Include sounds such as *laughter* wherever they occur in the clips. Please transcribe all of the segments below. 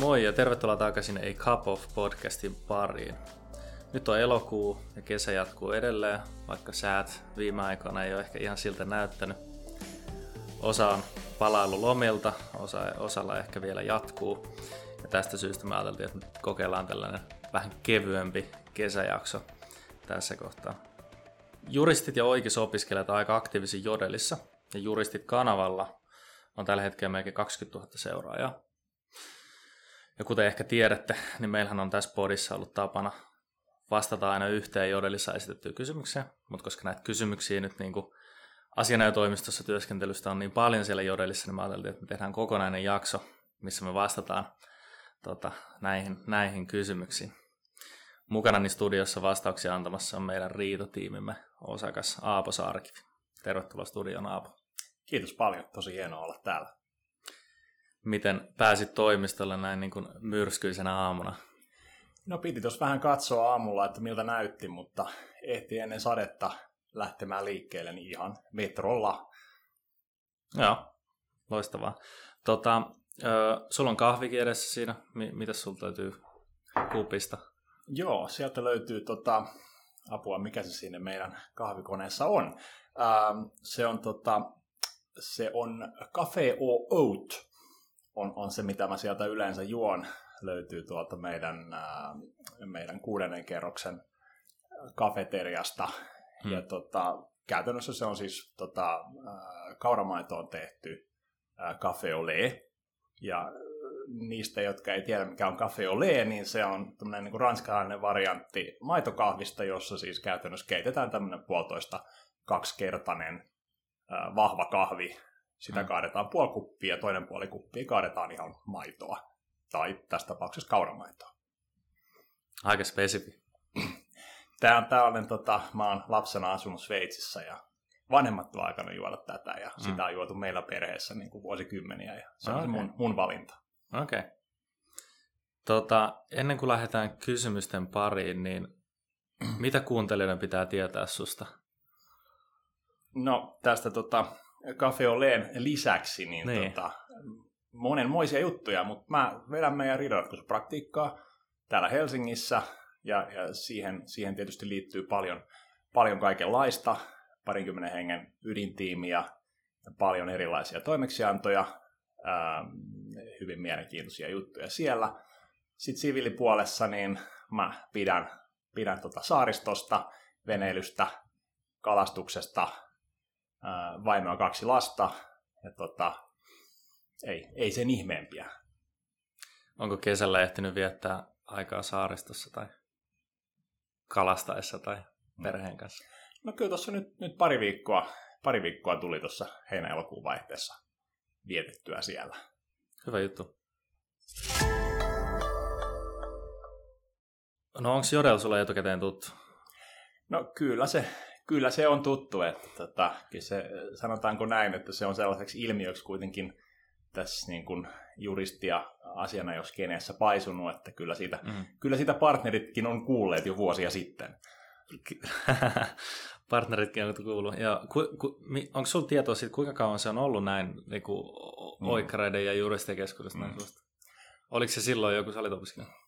Moi ja tervetuloa takaisin A Cup of podcastin pariin. Nyt on elokuu ja kesä jatkuu edelleen, vaikka säät viime aikoina ei ole ehkä ihan siltä näyttänyt. Osa on palailu lomilta, osa, osalla ehkä vielä jatkuu. Ja tästä syystä me ajateltiin, että kokeillaan tällainen vähän kevyempi kesäjakso tässä kohtaa. Juristit ja oikeusopiskelijat aika aktiivisia Jodelissa ja Juristit kanavalla on tällä hetkellä melkein 20 000 seuraajaa. Ja kuten ehkä tiedätte, niin meillähän on tässä podissa ollut tapana vastata aina yhteen Jodelissa esitettyyn kysymykseen, mutta koska näitä kysymyksiä nyt niin kuin asianajotoimistossa työskentelystä on niin paljon siellä Jodelissa, niin mä että me tehdään kokonainen jakso, missä me vastataan tota, näihin, näihin kysymyksiin. Mukana niin studiossa vastauksia antamassa on meidän riitotiimimme osakas Aapo Saarkivi. Tervetuloa studioon Aapo. Kiitos paljon, tosi hienoa olla täällä. Miten pääsit toimistolle näin niin kuin myrskyisenä aamuna? No piti tuossa vähän katsoa aamulla, että miltä näytti, mutta ehti ennen sadetta lähtemään liikkeelle niin ihan metrolla. Joo, loistavaa. Tota, ö, sulla on kahvikin edessä siinä. M- mitä sulla täytyy kupista? Joo, sieltä löytyy tota, apua, mikä se sinne meidän kahvikoneessa on. Ähm, se on, tota, se on Cafe O Oat, on, on se, mitä mä sieltä yleensä juon. Löytyy tuolta meidän, äh, meidän kuudennen kerroksen kafeteriasta. Hmm. Ja tota, käytännössä se on siis tota, äh, kauramaitoon tehty äh, cafe au lait. Ja niistä, jotka ei tiedä mikä on cafe au lait, niin se on tämmöinen niin ranskalainen variantti maitokahvista, jossa siis käytännössä keitetään tämmöinen puolitoista kaksikertainen äh, vahva kahvi. Sitä hmm. kaadetaan puoli kuppia ja toinen puoli kuppia kaadetaan ihan maitoa. Tai tässä tapauksessa kauramaitoa. Aika spesifi. Tämä on tällainen, tota, mä oon lapsena asunut Sveitsissä ja vanhemmat on aikana juoda tätä ja mm. sitä on juotu meillä perheessä niin kuin vuosikymmeniä ja se okay. on mun, mun valinta. Okei. Okay. Tota, ennen kuin lähdetään kysymysten pariin, niin mitä kuuntelijoiden pitää tietää susta? No tästä tota, Cafe Oleen lisäksi niin, niin. Tota, monenmoisia juttuja, mutta mä vedän meidän riidanratkaisupraktiikkaa täällä Helsingissä ja, ja siihen, siihen tietysti liittyy paljon, paljon kaikenlaista, parinkymmenen hengen ydintiimiä ja paljon erilaisia toimeksiantoja, ää, hyvin mielenkiintoisia juttuja siellä. Sitten siviilipuolessa niin mä pidän, pidän tota saaristosta, veneilystä, kalastuksesta, vaimoa kaksi lasta, ja tota, ei, ei sen ihmeempiä. Onko kesällä ehtinyt viettää aikaa saaristossa tai kalastaessa tai mm. perheen kanssa? No kyllä tuossa nyt, nyt pari, viikkoa, pari viikkoa tuli tuossa heinä-elokuun vaihteessa vietettyä siellä. Hyvä juttu. No onko Jodel sulle etukäteen tuttu? No kyllä se, kyllä se on tuttu. Että, tota, se, sanotaanko näin, että se on sellaiseksi ilmiöksi kuitenkin tässä niin kuin juristia asiana jos keneessä paisunut, että kyllä siitä, mm. kyllä siitä partneritkin on kuulleet jo vuosia sitten. *laughs* Partneritkin on kuullut. Ja ku, ku, onko sinulla tietoa siitä, kuinka kauan se on ollut näin niin kuin mm. oikkareiden ja juristien keskuudessa? Mm. Oliko se silloin joku salitopiskelija?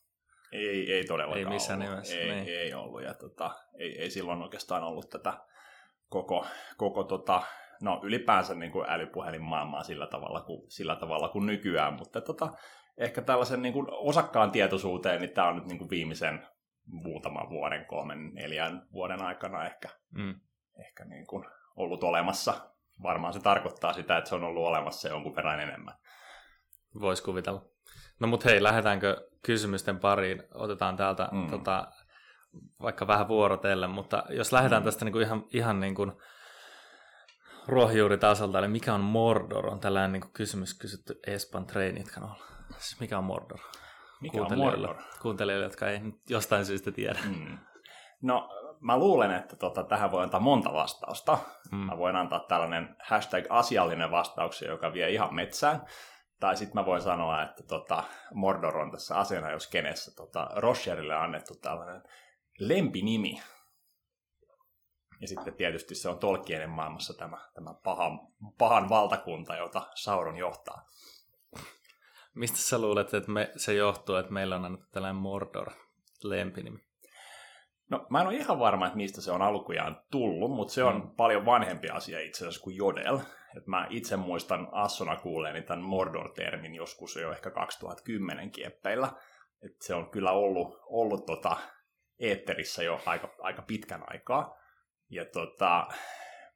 Ei, ei todellakaan Ei missään ollut. nimessä. Ei, niin. ei ollut. Ja tota, ei, ei silloin oikeastaan ollut tätä koko, koko tota, no ylipäänsä niin kuin älypuhelinmaailmaa sillä tavalla kuin, sillä tavalla kuin nykyään, mutta tota, ehkä tällaisen niin kuin osakkaan tietoisuuteen, niin tämä on nyt niin kuin viimeisen muutaman vuoden, kolmen, neljän vuoden aikana ehkä, mm. ehkä niin kuin ollut olemassa. Varmaan se tarkoittaa sitä, että se on ollut olemassa jonkun verran enemmän. Voisi kuvitella. No mutta hei, lähdetäänkö kysymysten pariin? Otetaan täältä mm. tota, vaikka vähän vuorotellen, mutta jos lähdetään mm. tästä niin kuin ihan, ihan niin kuin ruohonjuuritasolta, eli mikä on Mordor, on tällainen niin kuin kysymys kysytty Espan Trainit kanavalla. *laughs* Siis mikä on Mordor? Mikä on Mordor? Kuuntelijoille, jotka ei jostain syystä tiedä. Mm. No, mä luulen, että tota, tähän voi antaa monta vastausta. Mm. Mä voin antaa tällainen hashtag asiallinen vastaus, joka vie ihan metsään. Tai sitten mä voin sanoa, että tota, Mordor on tässä asiana, jos kenessä tota, Rocherille annettu tällainen lempinimi. Ja sitten tietysti se on Tolkienin maailmassa tämä, tämä pahan, pahan valtakunta, jota Sauron johtaa. Mistä sä luulet, että me, se johtuu, että meillä on annettu tällainen Mordor-lempinimi? No mä en ole ihan varma, että mistä se on alkujaan tullut, mutta se on mm. paljon vanhempi asia itse asiassa kuin Jodel. Et mä itse muistan Assona kuuleeni tämän Mordor-termin joskus jo ehkä 2010 kieppeillä. Et se on kyllä ollut, ollut tota eetterissä jo aika, aika pitkän aikaa. Ja tota,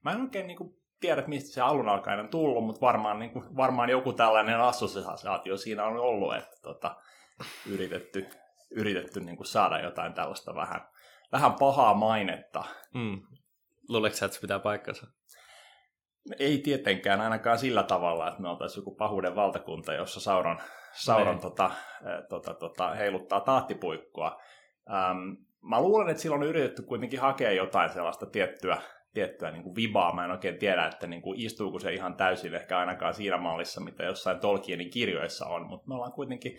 mä en oikein niin kuin, tiedä, mistä se alun alkaen on tullut, mutta varmaan, niin kuin, varmaan joku tällainen assosiaatio siinä on ollut, että tota, yritetty, yritetty niin kuin saada jotain tällaista vähän, vähän pahaa mainetta. Mm. Luuletko että se pitää paikkansa? Ei tietenkään ainakaan sillä tavalla, että me oltaisiin joku pahuuden valtakunta, jossa Sauron, Sauron niin. tota, tota, tota, heiluttaa taattipuikkoa. Ähm, mä luulen, että silloin on yritetty kuitenkin hakea jotain sellaista tiettyä, tiettyä niin kuin vibaa. Mä en oikein tiedä, että niin kuin istuuko se ihan täysin ehkä ainakaan siinä mallissa, mitä jossain Tolkienin kirjoissa on, mutta me ollaan kuitenkin,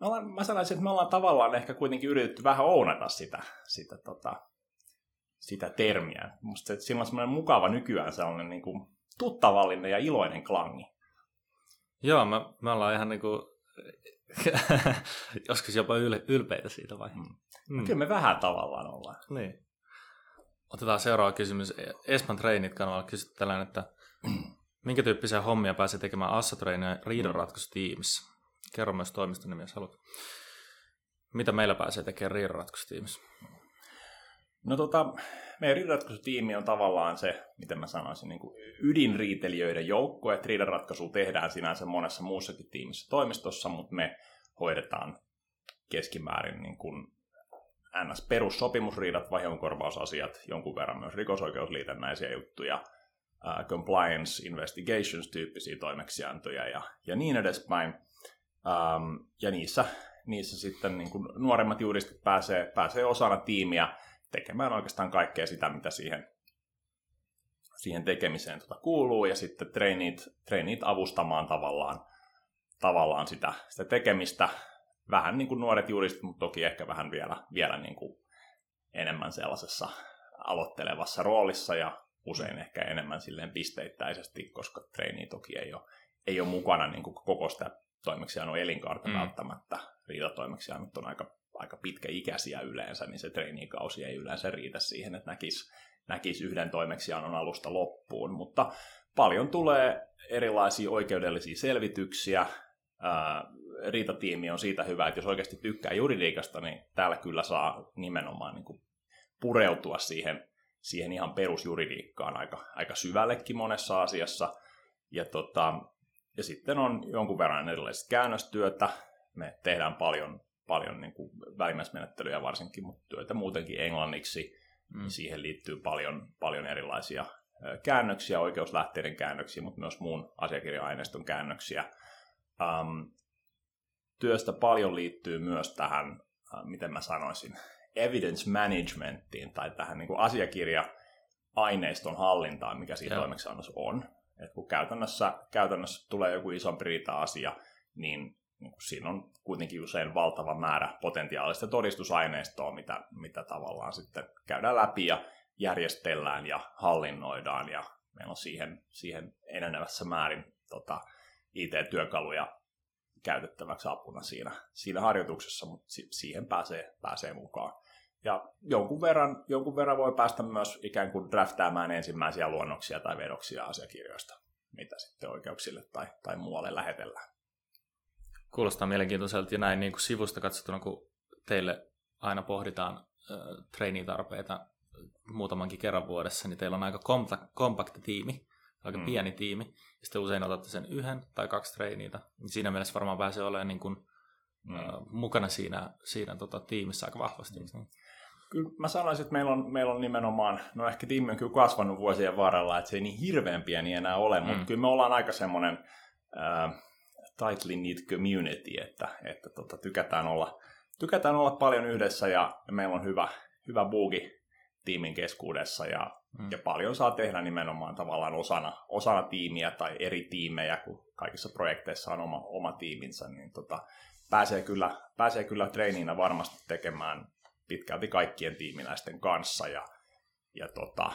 me ollaan, mä sanoisin, että me ollaan tavallaan ehkä kuitenkin yritetty vähän ounata sitä, sitä, tota, sitä termiä. Musta se, sillä on semmoinen mukava nykyään sellainen niin kuin tuttavallinen ja iloinen klangi. Joo, me, me ollaan ihan niin kuin, *laughs* joskus jopa ylpeitä siitä vai? Mm. Mm. Kyllä me vähän tavallaan ollaan. Niin. Otetaan seuraava kysymys. Espan Treinit kanavalla kysytään tällainen, että *clears throat* minkä tyyppisiä hommia pääsee tekemään Assatrainia riidanratkaisutiimissä? Kerro myös toimiston nimi, jos haluat. Mitä meillä pääsee tekemään riidanratkaisutiimissä? No tota, meidän riidanratkaisutiimi on tavallaan se, miten mä sanoisin, niin kuin ydinriitelijöiden joukko, että riidanratkaisu tehdään sinänsä monessa muussakin tiimissä toimistossa, mutta me hoidetaan keskimäärin niin kuin ns. perussopimusriidat, vahingonkorvausasiat, jonkun verran myös rikosoikeusliitännäisiä juttuja, uh, compliance investigations tyyppisiä toimeksiantoja ja, ja niin edespäin. Um, ja niissä, niissä sitten niin kuin nuoremmat juristit pääsee, pääsee osana tiimiä tekemään oikeastaan kaikkea sitä, mitä siihen, siihen tekemiseen tuota kuuluu, ja sitten treenit, treenit avustamaan tavallaan, tavallaan sitä, sitä tekemistä, vähän niin kuin nuoret juristit, mutta toki ehkä vähän vielä, vielä niin kuin enemmän sellaisessa aloittelevassa roolissa ja usein ehkä enemmän silleen pisteittäisesti, koska treeni toki ei ole, ei ole mukana niin kuin koko sitä toimeksiannon elinkaarta mm. välttämättä. Riitatoimeksiannot on aika, aika pitkäikäisiä yleensä, niin se treenikausi ei yleensä riitä siihen, että näkisi, näkisi yhden toimeksiannon alusta loppuun, mutta paljon tulee erilaisia oikeudellisia selvityksiä, riitatiimi on siitä hyvä, että jos oikeasti tykkää juridiikasta, niin täällä kyllä saa nimenomaan niin kuin pureutua siihen, siihen ihan perusjuridiikkaan aika, aika syvällekin monessa asiassa. Ja, tota, ja sitten on jonkun verran erilaista käännöstyötä. Me tehdään paljon, paljon niin kuin välimmäismenettelyjä varsinkin, mutta työtä muutenkin englanniksi. Mm. Siihen liittyy paljon, paljon erilaisia käännöksiä, oikeuslähteiden käännöksiä, mutta myös muun asiakirja-aineiston käännöksiä. Um, työstä paljon liittyy myös tähän, äh, miten mä sanoisin, evidence managementiin tai tähän niin kuin asiakirja-aineiston hallintaan, mikä siinä toimeksiannossa on. Et kun käytännössä, käytännössä tulee joku isompi riita-asia, niin, niin siinä on kuitenkin usein valtava määrä potentiaalista todistusaineistoa, mitä, mitä tavallaan sitten käydään läpi ja järjestellään ja hallinnoidaan ja meillä on siihen, siihen enenevässä määrin tota, IT-työkaluja käytettäväksi apuna siinä, siinä harjoituksessa, mutta siihen pääsee, pääsee mukaan. Ja jonkun verran, jonkun verran voi päästä myös ikään kuin draftaamaan ensimmäisiä luonnoksia tai vedoksia asiakirjoista, mitä sitten oikeuksille tai, tai muualle lähetellään. Kuulostaa mielenkiintoiselta ja näin niin kuin sivusta katsottuna, kun teille aina pohditaan äh, treenitarpeita muutamankin kerran vuodessa, niin teillä on aika kompakti tiimi, aika mm. pieni tiimi, ja sitten usein otatte sen yhden tai kaksi treeniitä, niin siinä mielessä varmaan pääsee olemaan niin kuin, mm. äh, mukana siinä, siinä tota, tiimissä aika vahvasti. Mm. Kyllä mä sanoisin, että meillä on, meillä on nimenomaan, no ehkä tiimi on kyllä kasvanut vuosien varrella, että se ei niin hirveän pieni enää ole, mm. mutta kyllä me ollaan aika semmoinen äh, tightly knit community, että, että tota, tykätään, olla, tykätään olla paljon yhdessä ja meillä on hyvä, hyvä buugi tiimin keskuudessa ja Mm. Ja paljon saa tehdä nimenomaan tavallaan osana, osana tiimiä tai eri tiimejä, kun kaikissa projekteissa on oma, oma tiiminsä, niin tota, pääsee, kyllä, pääsee kyllä treeniinä varmasti tekemään pitkälti kaikkien tiimiläisten kanssa ja, ja, tota,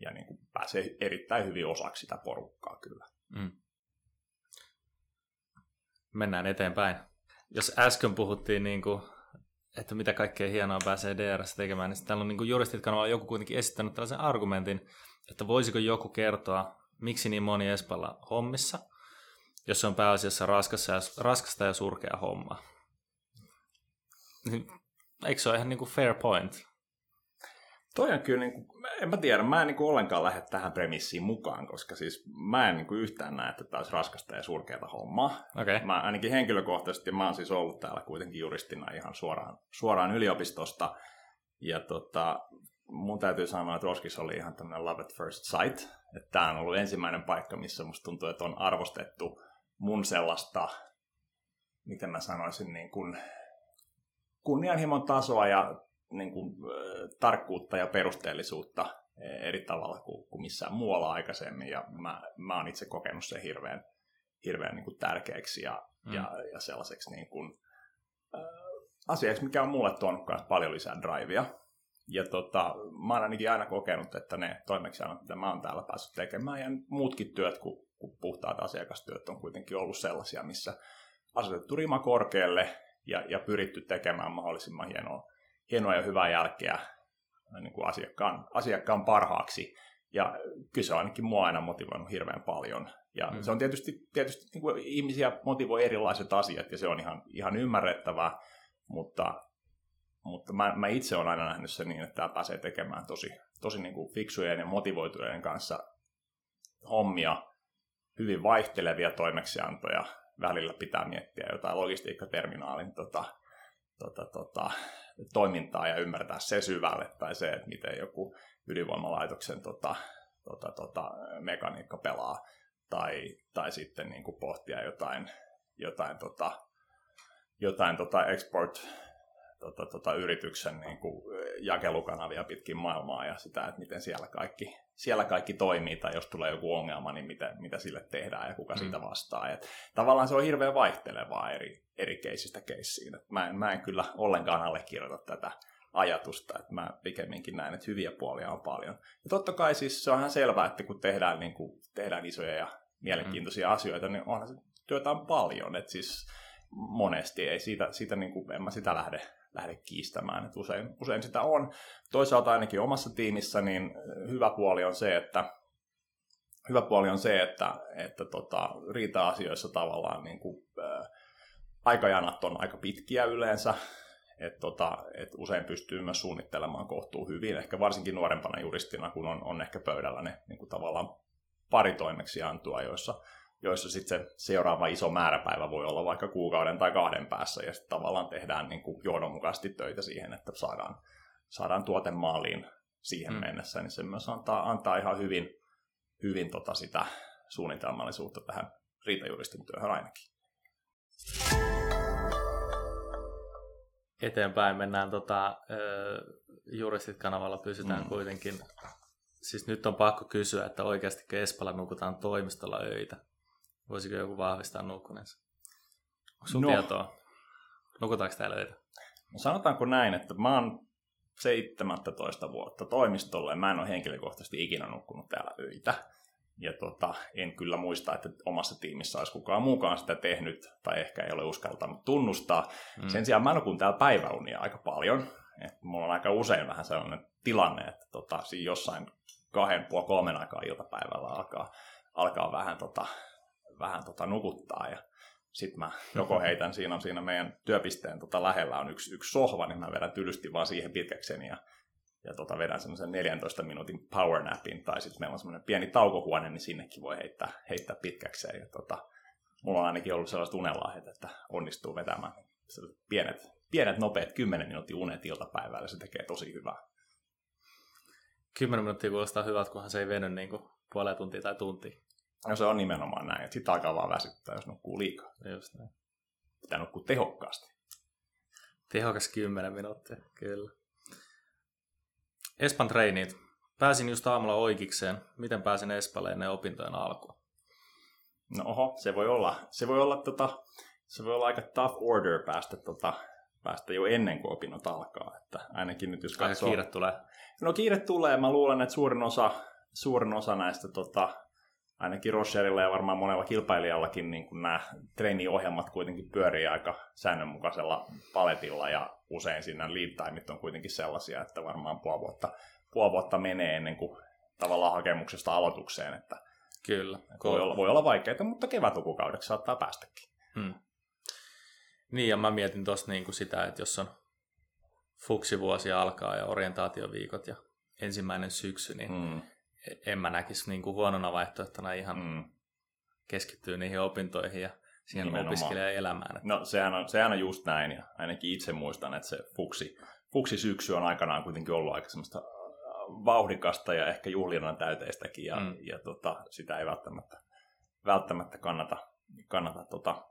ja niin kuin pääsee erittäin hyvin osaksi sitä porukkaa kyllä. Mm. Mennään eteenpäin. Jos äsken puhuttiin, niin kuin, että mitä kaikkea hienoa pääsee DRS tekemään, niin täällä on niin juristit kanavalla joku kuitenkin esittänyt tällaisen argumentin, että voisiko joku kertoa, miksi niin moni Espalla hommissa, jos se on pääasiassa raskasta ja, raskasta ja surkea homma. Niin, eikö se ole ihan niin kuin fair point? Toi on kyllä, niin kuin, en mä tiedä, mä en niin kuin ollenkaan lähde tähän premissiin mukaan, koska siis mä en niin kuin yhtään näe, että tämä olisi raskasta ja surkeata hommaa. Okay. Mä ainakin henkilökohtaisesti, mä oon siis ollut täällä kuitenkin juristina ihan suoraan, suoraan yliopistosta, ja tota, mun täytyy sanoa, että Roskis oli ihan tämmöinen love at first sight, että tämä on ollut ensimmäinen paikka, missä musta tuntuu, että on arvostettu mun sellaista, miten mä sanoisin, niin kuin kunnianhimon tasoa ja niin kuin, tarkkuutta ja perusteellisuutta eri tavalla kuin, kuin missään muualla aikaisemmin, ja mä, mä oon itse kokenut sen hirveän, hirveän niin kuin tärkeäksi ja, mm. ja, ja sellaiseksi niin kuin, äh, asiaksi, mikä on mulle tuonut myös paljon lisää drivea. Ja tota, mä oon ainakin aina kokenut, että ne toimeksiannot, mitä mä oon täällä päässyt tekemään, ja muutkin työt kuin, kuin puhtaat asiakastyöt on kuitenkin ollut sellaisia, missä asetettu rima korkealle ja, ja pyritty tekemään mahdollisimman hienoa hienoa ja hyvää jälkeä niin kuin asiakkaan, asiakkaan parhaaksi. Ja kyllä se on ainakin mua aina motivoinut hirveän paljon. Ja mm. se on tietysti, tietysti niin kuin ihmisiä motivoi erilaiset asiat ja se on ihan, ihan ymmärrettävää, mutta, mutta mä, mä itse olen aina nähnyt sen niin, että tämä pääsee tekemään tosi, tosi niin kuin fiksujen ja motivoitujen kanssa hommia, hyvin vaihtelevia toimeksiantoja. Välillä pitää miettiä jotain logistiikkaterminaalin tota, tota, tota, toimintaa ja ymmärtää se syvälle, tai se, että miten joku ydinvoimalaitoksen tota, tota, tota, mekaniikka pelaa, tai, tai sitten niin kuin pohtia jotain, jotain, tota, jotain tota export tota, tota, yrityksen niin kuin jakelukanavia pitkin maailmaa ja sitä, että miten siellä kaikki, siellä kaikki toimii tai jos tulee joku ongelma, niin mitä, mitä sille tehdään ja kuka mm. siitä vastaa. Et tavallaan se on hirveän vaihtelevaa eri, eri keisistä keissiin. Et mä, en, mä en kyllä ollenkaan allekirjoita tätä ajatusta, että mä pikemminkin näen, että hyviä puolia on paljon. Ja totta kai siis se on ihan selvää, että kun tehdään, niin kun tehdään isoja ja mielenkiintoisia mm. asioita, niin onhan se työtä on paljon, että siis monesti ei siitä, siitä niin kuin, en mä sitä lähde, lähde kiistämään, että usein, usein sitä on. Toisaalta ainakin omassa tiimissä niin hyvä puoli on se, että hyvä puoli on se, että, että tota, riita-asioissa tavallaan niin kuin, ää, aikajanat on aika pitkiä yleensä, että tota, et usein pystyy myös suunnittelemaan kohtuu hyvin, ehkä varsinkin nuorempana juristina, kun on, on ehkä pöydällä ne niin kuin tavallaan pari toimeksiantoa, joissa, joissa sitten se seuraava iso määräpäivä voi olla vaikka kuukauden tai kahden päässä, ja sitten tavallaan tehdään niin kuin johdonmukaisesti töitä siihen, että saadaan, saadaan tuote maaliin siihen mm. mennessä, niin se myös antaa, antaa ihan hyvin, hyvin tota sitä suunnitelmallisuutta tähän riitajuristin työhön ainakin eteenpäin mennään tota, juristit-kanavalla, pysytään mm. kuitenkin. Siis nyt on pakko kysyä, että oikeasti Espalla nukutaan toimistolla öitä. Voisiko joku vahvistaa nukkuneensa? Onko sun no. tietoa? Nukutaanko täällä öitä? No sanotaanko näin, että mä oon 17 vuotta toimistolla ja mä en ole henkilökohtaisesti ikinä nukkunut täällä öitä. Ja tota, en kyllä muista, että omassa tiimissä olisi kukaan muukaan sitä tehnyt, tai ehkä ei ole uskaltanut tunnustaa. Mm. Sen sijaan mä nukun täällä päiväunia aika paljon. Et mulla on aika usein vähän sellainen tilanne, että tota, siinä jossain kahden puoli kolmen aikaa iltapäivällä alkaa, alkaa vähän, tota, vähän tota nukuttaa. Ja sitten mä joko heitän, siinä on siinä meidän työpisteen tota lähellä on yksi, yksi sohva, niin mä vedän tylysti vaan siihen pitkäkseni ja ja tota, vedän semmoisen 14 minuutin power napin, tai sitten meillä on semmoinen pieni taukohuone, niin sinnekin voi heittää, heittää pitkäkseen. Ja tota, mulla on ainakin ollut sellaiset unelahdet, että onnistuu vetämään pienet, pienet, nopeat 10 minuutin unet iltapäivällä, se tekee tosi hyvää. 10 minuuttia kuulostaa hyvältä, kunhan se ei veny niin puoleen tuntia tai tuntia. No se on nimenomaan näin, että sitten alkaa vaan väsyttää, jos nukkuu liikaa. Just näin. Pitää nukkua tehokkaasti. Tehokas 10 minuuttia, kyllä. Espan treenit. Pääsin just aamulla oikeikseen. Miten pääsen Espalle ennen opintojen alkua? No oho, se voi olla, se voi olla, tota, se voi olla aika tough order päästä, tota, päästä jo ennen kuin opinnot alkaa. Että ainakin nyt jos katsoo... kiire tulee. No kiire tulee. Mä luulen, että suurin osa, suurin osa näistä tota, ainakin Rocherilla ja varmaan monella kilpailijallakin niin kuin nämä treeniohjelmat kuitenkin pyörii aika säännönmukaisella paletilla ja usein siinä lead timeit on kuitenkin sellaisia, että varmaan puoli vuotta, puoli vuotta menee ennen kuin tavallaan hakemuksesta aloitukseen, että Kyllä. voi olla, voi olla vaikeita, mutta kevätukukaudeksi saattaa päästäkin. Hmm. Niin, ja mä mietin tuossa niin sitä, että jos on fuksivuosi alkaa ja orientaatioviikot ja ensimmäinen syksy, niin hmm. En mä näkisi niin kuin huonona vaihtoehtona ihan hmm. keskittyä niihin opintoihin ja siihen opiskelijan elämään. No sehän on, sehän on just näin, ja ainakin itse muistan, että se fuksi, fuksi syksy on aikanaan kuitenkin ollut aika semmoista äh, vauhdikasta ja ehkä juhlinnan täyteistäkin, ja, mm. ja tota, sitä ei välttämättä, välttämättä kannata, kannata, tota,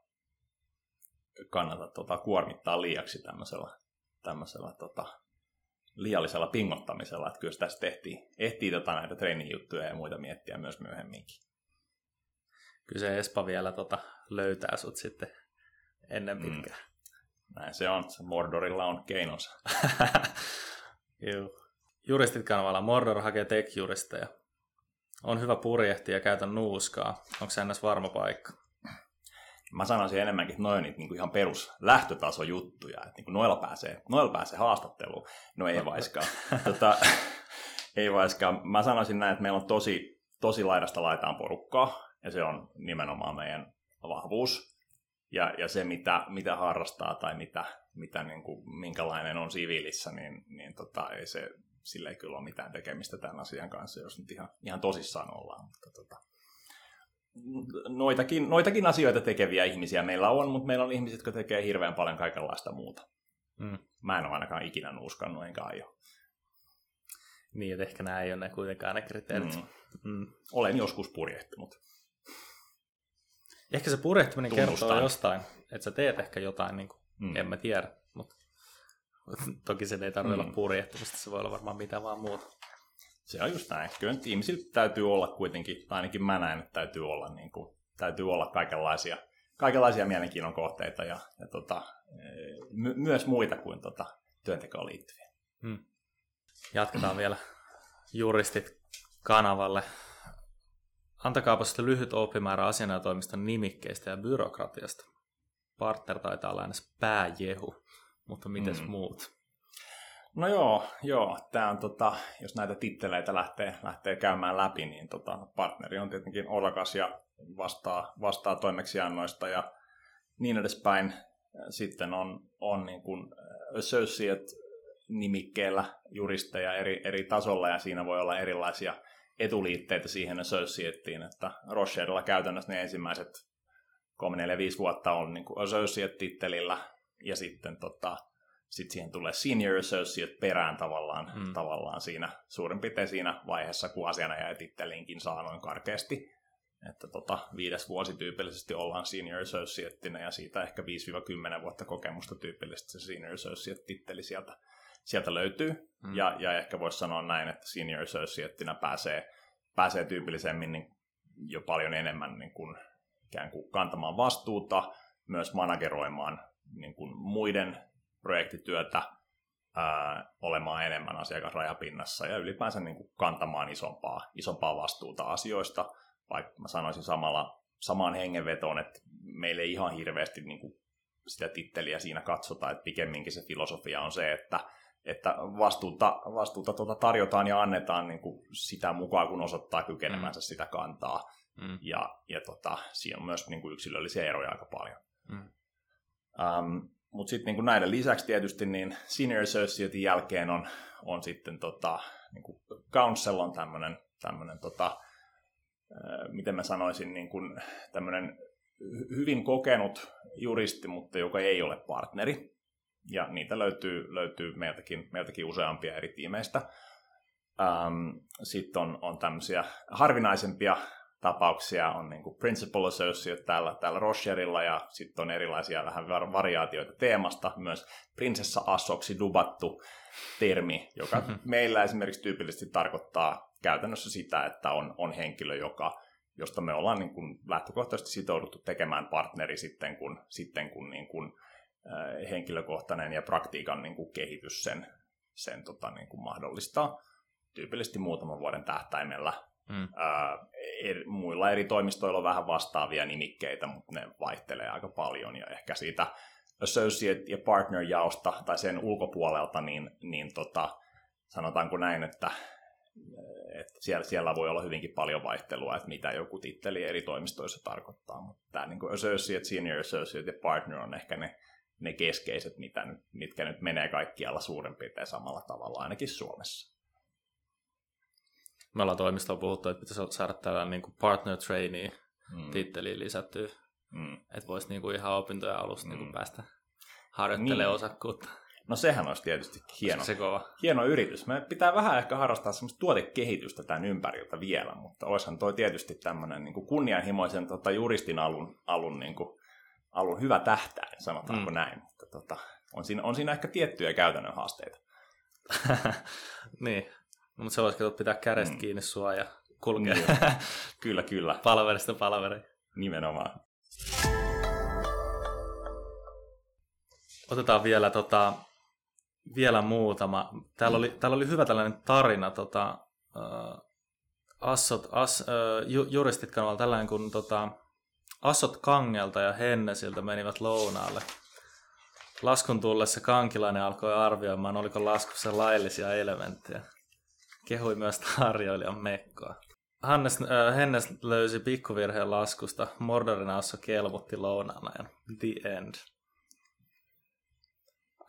kannata tota, kuormittaa liiaksi tämmöisellä, tämmöisellä tota, liiallisella pingottamisella, että kyllä tässä tehtiin, ehtii tota näitä treenijuttuja ja muita miettiä myös myöhemminkin. Kyllä se Espa vielä tota, löytää sut sitten ennen pitkään. Mm. Näin se on, se Mordorilla on keinonsa. *laughs* Joo. Juristit kanavalla Mordor hakee tech-juristeja. On hyvä purjehti ja käytä nuuskaa. Onko se ennäs varma paikka? Mä sanoisin enemmänkin, että noin niin kuin ihan perus lähtötasojuttuja, että niin kuin noilla, pääsee, noilla pääsee haastatteluun. No ei vaiskaan. *laughs* tota, ei vaiskaan. Mä sanoisin näin, että meillä on tosi, tosi laidasta laitaan porukkaa, ja se on nimenomaan meidän vahvuus. Ja, ja se, mitä, mitä harrastaa tai mitä, mitä niin kuin, minkälainen on siviilissä, niin, niin tota, ei se, sillä ei kyllä ole mitään tekemistä tämän asian kanssa, jos nyt ihan, ihan tosissaan ollaan. Mutta tota, noitakin, noitakin asioita tekeviä ihmisiä meillä on, mutta meillä on ihmisiä, jotka tekee hirveän paljon kaikenlaista muuta. Mm. Mä en ole ainakaan ikinä nuuskannut, enkä aio. Niin, että ehkä nämä ei ole ne kuitenkaan ne kriteerit. Mm. Mm. Olen joskus purjehtunut. Ehkä se purjehtiminen kertoo jostain, että sä teet ehkä jotain, niin kuin, mm. en mä tiedä, mutta toki se ei tarvitse mm. olla purjehtimista, se voi olla varmaan mitä vaan muuta. Se on just näin. Kyllä nyt ihmisillä täytyy olla kuitenkin, tai ainakin mä näen, että täytyy olla, niin kuin, täytyy olla kaikenlaisia, kaikenlaisia mielenkiinnon kohteita ja, ja tota, my, myös muita kuin tota, työntekoon liittyviä. Hmm. Jatketaan vielä juristit kanavalle. Antakaapa sitten lyhyt oppimäärä asianajotoimiston nimikkeistä ja byrokratiasta. Partner taitaa olla aina pääjehu, mutta miten mm. muut? No joo, joo. Tämä on, tota, jos näitä titteleitä lähtee, lähtee käymään läpi, niin tota, partneri on tietenkin orakas ja vastaa, vastaa toimeksiannoista ja niin edespäin. Sitten on, on niin kuin associate-nimikkeellä juristeja eri, eri tasolla ja siinä voi olla erilaisia etuliitteitä siihen associateen, että Rocherilla käytännössä ne ensimmäiset 3, 4, 5 vuotta on niin associate-tittelillä ja sitten tota, sitten siihen tulee senior associate perään tavallaan, mm. tavallaan siinä suurin piirtein siinä vaiheessa, kun asianajajatittelinkin saa noin karkeasti. Että tota, viides vuosi tyypillisesti ollaan senior associateina ja siitä ehkä 5-10 vuotta kokemusta tyypillisesti se senior associate-titteli sieltä, sieltä löytyy. Mm. Ja, ja ehkä voisi sanoa näin, että senior associateina pääsee, pääsee tyypillisemmin niin jo paljon enemmän niin kuin, ikään kuin kantamaan vastuuta, myös manageroimaan niin kuin muiden projektityötä, ää, olemaan enemmän asiakasrajapinnassa ja ylipäänsä niin kuin kantamaan isompaa, isompaa vastuuta asioista, vaikka mä sanoisin samalla, samaan hengenvetoon, että meille ei ihan hirveästi niin kuin sitä titteliä siinä katsota, että pikemminkin se filosofia on se, että, että vastuuta, vastuuta tuota tarjotaan ja annetaan niin kuin sitä mukaan, kun osoittaa kykenemänsä mm. sitä kantaa. Mm. Ja, ja tota, siinä on myös niin kuin yksilöllisiä eroja aika paljon. Mm. Um, mutta sitten niin näiden lisäksi tietysti niin senior associatein jälkeen on, on sitten tota, niin kuin council on tämmöinen, tämmöinen tota, miten mä sanoisin, niin kuin tämmöinen hyvin kokenut juristi, mutta joka ei ole partneri. Ja niitä löytyy, löytyy meiltäkin, meiltäkin useampia eri tiimeistä. Sitten on, on tämmöisiä harvinaisempia tapauksia on niin kuin Principal Associate täällä, täällä Rocherilla ja sitten on erilaisia vähän variaatioita teemasta, myös prinsessa assoksi dubattu termi, joka *laughs* meillä esimerkiksi tyypillisesti tarkoittaa käytännössä sitä, että on, on henkilö, joka, josta me ollaan niin kuin lähtökohtaisesti sitouduttu tekemään partneri sitten, kun, sitten kun niin kuin, äh, henkilökohtainen ja praktiikan niin kuin kehitys sen, sen tota, niin kuin mahdollistaa tyypillisesti muutaman vuoden tähtäimellä. Mm. Äh, eri, muilla eri toimistoilla on vähän vastaavia nimikkeitä, mutta ne vaihtelee aika paljon ja ehkä siitä associate- ja partner-jaosta tai sen ulkopuolelta, niin, niin tota, sanotaanko näin, että, että siellä, siellä voi olla hyvinkin paljon vaihtelua, että mitä joku titteli eri toimistoissa tarkoittaa, mutta tämä niin kuin associate, senior associate ja partner on ehkä ne, ne keskeiset, mitä nyt, mitkä nyt menee kaikkialla suurin piirtein samalla tavalla, ainakin Suomessa. Me ollaan toimistolla puhuttu, että pitäisi saada tällainen niin kuin partner trainee mm. titteliin lisättyä, mm. että voisi niin kuin ihan opintojen alusta mm. niin kuin päästä harjoittelemaan niin. osakkuutta. No sehän olisi tietysti hieno, se kova. hieno yritys. Me pitää vähän ehkä harrastaa semmoista tuotekehitystä tämän ympäriltä vielä, mutta olisihan toi tietysti tämmöinen niin kunnianhimoisen tota, juristin alun, alun, niin kuin, alun hyvä tähtäin, sanotaanko mm. näin. Mutta, tota, on, siinä, on siinä ehkä tiettyjä käytännön haasteita. *laughs* niin, no, mutta se voisi pitää kädestä mm. kiinni sua ja kulkea. Niin, kyllä, kyllä. *laughs* Palaverista palaveri. Nimenomaan. Otetaan vielä tota, vielä muutama. Täällä oli, täällä oli hyvä tällainen tarina tota, uh, Assot, As, uh, ju, juristit kanavalla tällainen kun tota, Assot Kangelta ja Hennesiltä menivät lounaalle. Laskun tullessa kankilainen alkoi arvioimaan, oliko laskussa laillisia elementtejä. Kehui myös tarjoilijan mekkoa. Hannes, äh, Hennes löysi pikkuvirheen laskusta. Mordorin Asso kelmutti lounaana ja the end.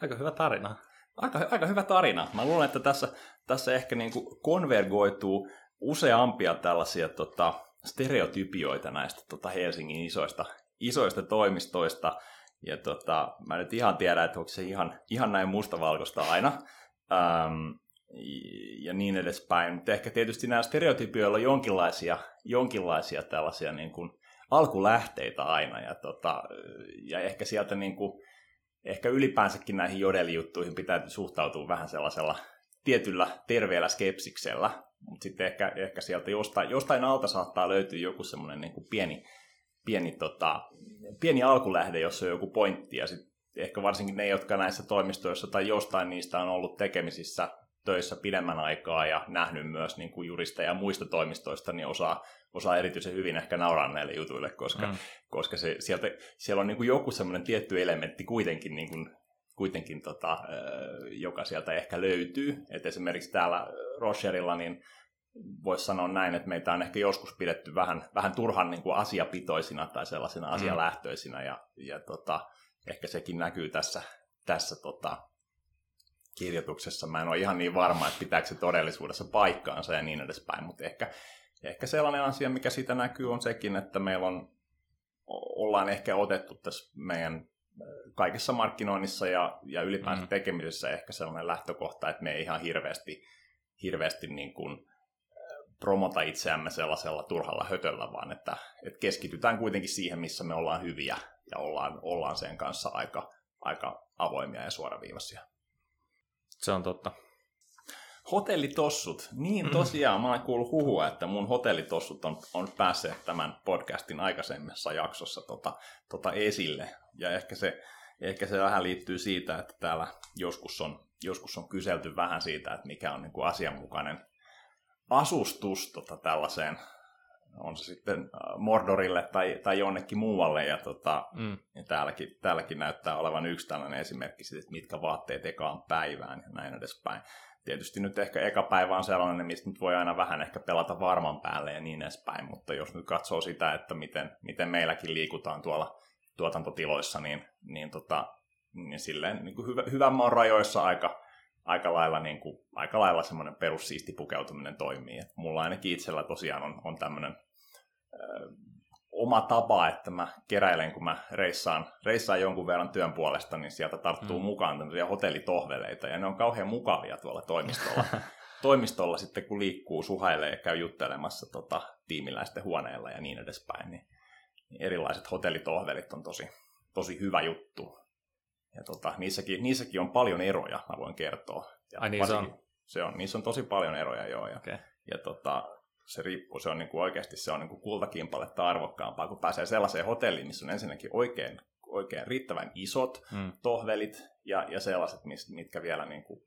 Aika hyvä tarina aika, aika hyvä tarina. Mä luulen, että tässä, tässä ehkä niin kuin konvergoituu useampia tällaisia tota, stereotypioita näistä tota Helsingin isoista, isoista toimistoista. Ja tota, mä nyt ihan tiedän, että onko se ihan, ihan näin mustavalkoista aina. Ähm, ja niin edespäin. Mutta ehkä tietysti nämä stereotypioilla on jonkinlaisia, jonkinlaisia tällaisia niin kuin alkulähteitä aina. Ja, tota, ja ehkä sieltä niin kuin, ehkä ylipäänsäkin näihin jodelijuttuihin pitää suhtautua vähän sellaisella tietyllä terveellä skepsiksellä, mutta sitten ehkä, ehkä sieltä jostain, jostain alta saattaa löytyä joku semmoinen niin kuin pieni, pieni, tota, pieni alkulähde, jossa on joku pointti, ja sitten ehkä varsinkin ne, jotka näissä toimistoissa tai jostain niistä on ollut tekemisissä töissä pidemmän aikaa ja nähnyt myös niin kuin juristeja ja muista toimistoista, niin osaa, osaa erityisen hyvin ehkä nauraa näille jutuille, koska, mm. koska se, sieltä, siellä on niin kuin joku semmoinen tietty elementti kuitenkin, niin kuin, kuitenkin tota, joka sieltä ehkä löytyy. Et esimerkiksi täällä Rocherilla niin voisi sanoa näin, että meitä on ehkä joskus pidetty vähän, vähän turhan niin kuin asiapitoisina tai sellaisina mm. asialähtöisinä, ja, ja tota, ehkä sekin näkyy tässä, tässä tota, kirjoituksessa. Mä en ole ihan niin varma, että pitääkö se todellisuudessa paikkaansa ja niin edespäin, mutta ehkä, ehkä sellainen asia, mikä siitä näkyy, on sekin, että meillä on, ollaan ehkä otettu tässä meidän kaikessa markkinoinnissa ja, ja ylipäänsä mm. tekemisessä ehkä sellainen lähtökohta, että me ei ihan hirveästi, hirveästi niin kuin promota itseämme sellaisella turhalla hötöllä, vaan että, että keskitytään kuitenkin siihen, missä me ollaan hyviä ja ollaan, ollaan sen kanssa aika, aika avoimia ja suoraviivaisia. Se on totta. Hotellitossut. Niin tosiaan, mä olen kuullut huhua, että mun hotellitossut on, on päässeet tämän podcastin aikaisemmassa jaksossa tota, tota esille. Ja ehkä se, ehkä se vähän liittyy siitä, että täällä joskus on, joskus on kyselty vähän siitä, että mikä on niin kuin asianmukainen asustus tota, tällaiseen on se sitten äh, Mordorille tai, tai jonnekin muualle, ja, tota, mm. ja täälläkin, täälläkin näyttää olevan yksi tällainen esimerkki siitä, että mitkä vaatteet ekaan päivään ja näin edespäin. Tietysti nyt ehkä eka päivä on sellainen, mistä nyt voi aina vähän ehkä pelata varman päälle ja niin edespäin, mutta jos nyt katsoo sitä, että miten, miten meilläkin liikutaan tuolla tuotantotiloissa, niin, niin, tota, niin silleen niin kuin hyvä, hyvän maan rajoissa aika, aika lailla, niin kuin, aika lailla semmoinen perussiisti pukeutuminen toimii. Et mulla ainakin itsellä tosiaan on, on tämmöinen oma tapa, että mä keräilen, kun mä reissaan, reissaan jonkun verran työn puolesta, niin sieltä tarttuu mm. mukaan tämmöisiä hotellitohveleita, ja ne on kauhean mukavia tuolla toimistolla. *laughs* toimistolla sitten, kun liikkuu, suhailee ja käy juttelemassa tota, tiimiläisten huoneella ja niin edespäin, niin, niin erilaiset hotellitohvelit on tosi, tosi hyvä juttu. Ja tota, niissäkin, niissäkin on paljon eroja, mä voin kertoa. Ja Ai niin se on? Se on, niissä on tosi paljon eroja, joo. Ja, okay. ja tota, se riippuu, se on niin kuin oikeasti se on niin kuin kultakimpaletta arvokkaampaa, kun pääsee sellaiseen hotelliin, missä on ensinnäkin oikein, oikein riittävän isot mm. tohvelit ja, ja sellaiset, mitkä vielä niin kuin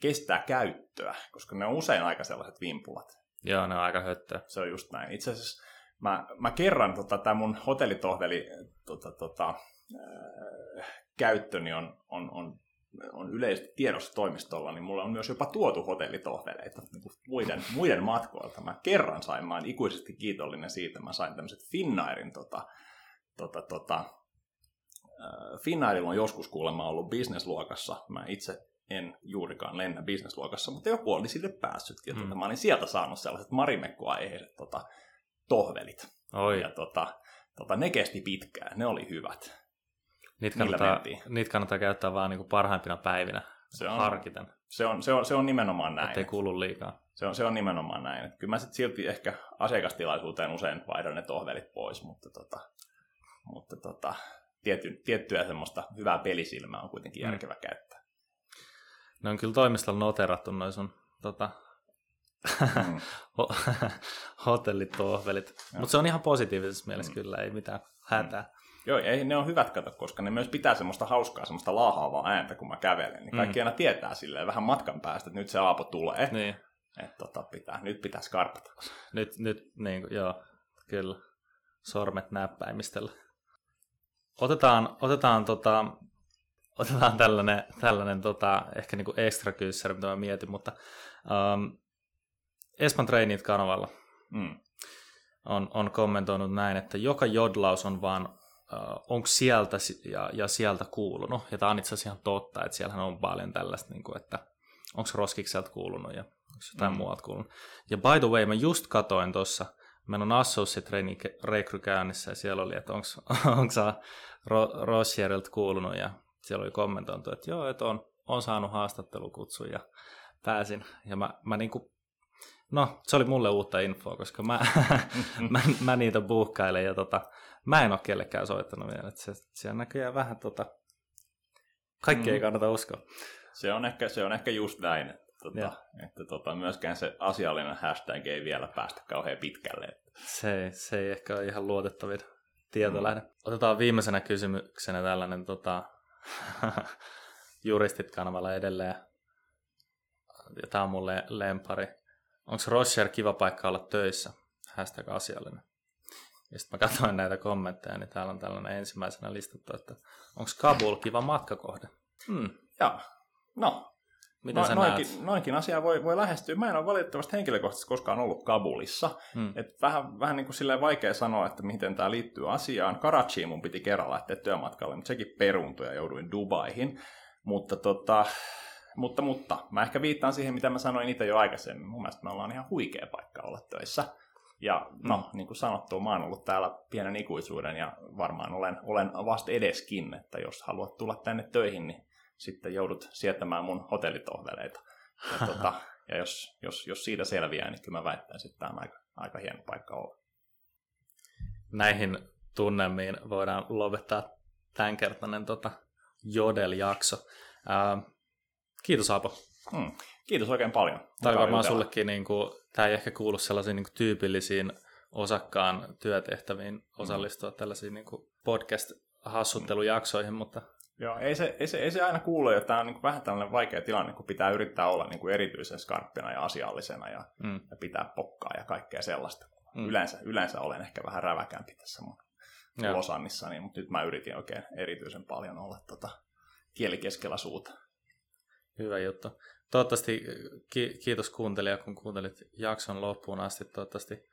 kestää käyttöä, koska ne on usein aika sellaiset vimpulat. Joo, ne on aika höttöä. Se on just näin. Itse asiassa mä, mä kerran tota, tämä mun hotellitohveli tota, tota, äh, käyttöni on, on, on, on yleisesti tiedossa toimistolla, niin mulla on myös jopa tuotu hotellitohveleita niin kuin muiden, muiden matkoilta. Mä kerran sain, mä oon ikuisesti kiitollinen siitä, mä sain tämmöiset Finnairin tota, tota, tota, Finnairilla on joskus kuulemma ollut bisnesluokassa. Mä itse en juurikaan lennä bisnesluokassa, mutta joku oli sille päässyt. Ja mm. tota, mä olin sieltä saanut sellaiset marimekkoaiheiset tota, tohvelit. Oi. Ja tota, tota, ne kesti pitkään, ne oli hyvät. Niitä kannattaa, niitä kannattaa käyttää vaan niin parhaimpina päivinä Se on, harkiten, se on, se on, se on nimenomaan näin. ettei kulu liikaa. Se on, se on nimenomaan näin. Et kyllä mä sit silti ehkä asiakastilaisuuteen usein vaihdan ne tohvelit pois, mutta, tota, mutta tota, tiety, tiettyä semmoista hyvää pelisilmää on kuitenkin Mm. järkevä käyttää. Ne on kyllä toimistolla noterattu noin sun tota, Mm. *laughs* ho- *laughs* hotellitohvelit. Mutta se on ihan positiivisessa mielessä kyllä, ei mitään hätää. Joo, ei, ne on hyvät kato, koska ne myös pitää semmoista hauskaa, semmoista laahaavaa ääntä, kun mä kävelen. Niin kaikki Mm. aina tietää silleen vähän matkan päästä, että nyt se aapo tulee. Niin, Että tota, pitää, nyt pitää skarpata. nyt, nyt niin kuin, joo, kyllä, sormet näppäimistöllä. Otetaan, otetaan, tota, otetaan tällainen, tällainen tota, ehkä niin extra kyssäri, mitä mä mietin, mutta um, Espan Treinit kanavalla Mm. on, on kommentoinut näin, että joka jodlaus on vaan, onko sieltä si- ja, ja sieltä kuulunut. Ja tämä on itse asiassa ihan totta, että siellähän on paljon tällaista, niin kuin, että onko Roskikselta kuulunut ja onko jotain Mm. muualta kuulunut. Ja by the way, mä just katoin tuossa, meillä on Associate Rekry käynnissä ja siellä oli, että onko *laughs* Ro- Rossierilta kuulunut ja siellä oli kommentoitu, että joo, että on, on saanut haastattelukutsun ja pääsin. Ja mä, mä niinku, no se oli mulle uutta infoa, koska mä, *laughs* mä, mä niitä buukkailen ja tota, mä en ole kellekään soittanut vielä, että se, siellä näköjään vähän tota, kaikki ei Mm. kannata uskoa. Se, on ehkä, se on ehkä just näin, että, tota, että tota, myöskään se asiallinen hashtag ei vielä päästä kauhean pitkälle. Se, ei- se ei ehkä ole ihan luotettavin tietolähde. Otetaan viimeisenä kysymyksenä tällainen tota, *laughs* juristit kanavalla edelleen. Ja tämä on mulle lempari. Onko Roger kiva paikka olla töissä? Hashtag asiallinen. Ja sitten mä katsoin näitä kommentteja, niin täällä on tällainen ensimmäisenä listattu, että onko Kabul kiva matkakohde? Hmm. Joo, no, Miten sä no, näet? noinkin, noinkin asiaa voi, voi lähestyä. Mä en ole valitettavasti henkilökohtaisesti koskaan ollut Kabulissa. Hmm. Et vähän, vähän niin kuin silleen vaikea sanoa, että miten tämä liittyy asiaan. Karachiin mun piti kerran lähteä työmatkalle, mutta sekin peruuntui ja jouduin Dubaihin. Mutta, tota, mutta, mutta mä ehkä viittaan siihen, mitä mä sanoin itse jo aikaisemmin. Mun mielestä me ollaan ihan huikea paikka olla töissä. Ja no, Mm. niin kuin sanottu, mä oon ollut täällä pienen ikuisuuden ja varmaan olen, olen vasta edeskin, että jos haluat tulla tänne töihin, niin sitten joudut sietämään mun hotellitohveleita. Ja, *laughs* tota, ja jos, jos, jos siitä selviää, niin kyllä mä väittäisin, että tämä on aika, aika hieno paikka olla. Näihin tunnelmiin voidaan lopettaa tämänkertainen tota, Jodel-jakso. Ää, kiitos Apo. Hmm. Kiitos oikein paljon. Tämä oli varmaan sullekin, niin kuin, tämä ei ehkä kuulu sellaisiin niin tyypillisiin osakkaan työtehtäviin osallistua tällaisiin niin podcast-hassuttelujaksoihin, mutta Joo, ei se, ei, se, ei se aina kuulu, että tämä on niin vähän tällainen vaikea tilanne, kun pitää yrittää olla niin kuin erityisen skarppina ja asiallisena ja, mm, ja pitää pokkaa ja kaikkea sellaista. Mm. Yleensä, yleensä olen ehkä vähän räväkämpi tässä mun Joo. Losannissani, mutta nyt mä yritin oikein erityisen paljon olla tota, kieli keskellä suuta. hyvä juttu. Toivottavasti ki- kiitos kuuntelija, kun kuuntelit jakson loppuun asti. Toivottavasti,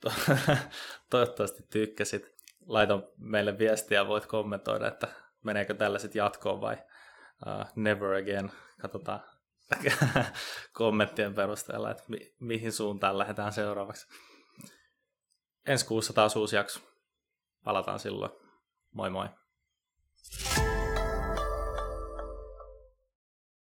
to- *laughs* toivottavasti tykkäsit. Laita meille viestiä, voit kommentoida, että meneekö tällaiset jatkoon vai uh, never again. Katsotaan *laughs* kommenttien perusteella, että mi- mihin suuntaan lähdetään seuraavaksi. Ensi kuussa taas uusi jakso. Palataan silloin. Moi moi.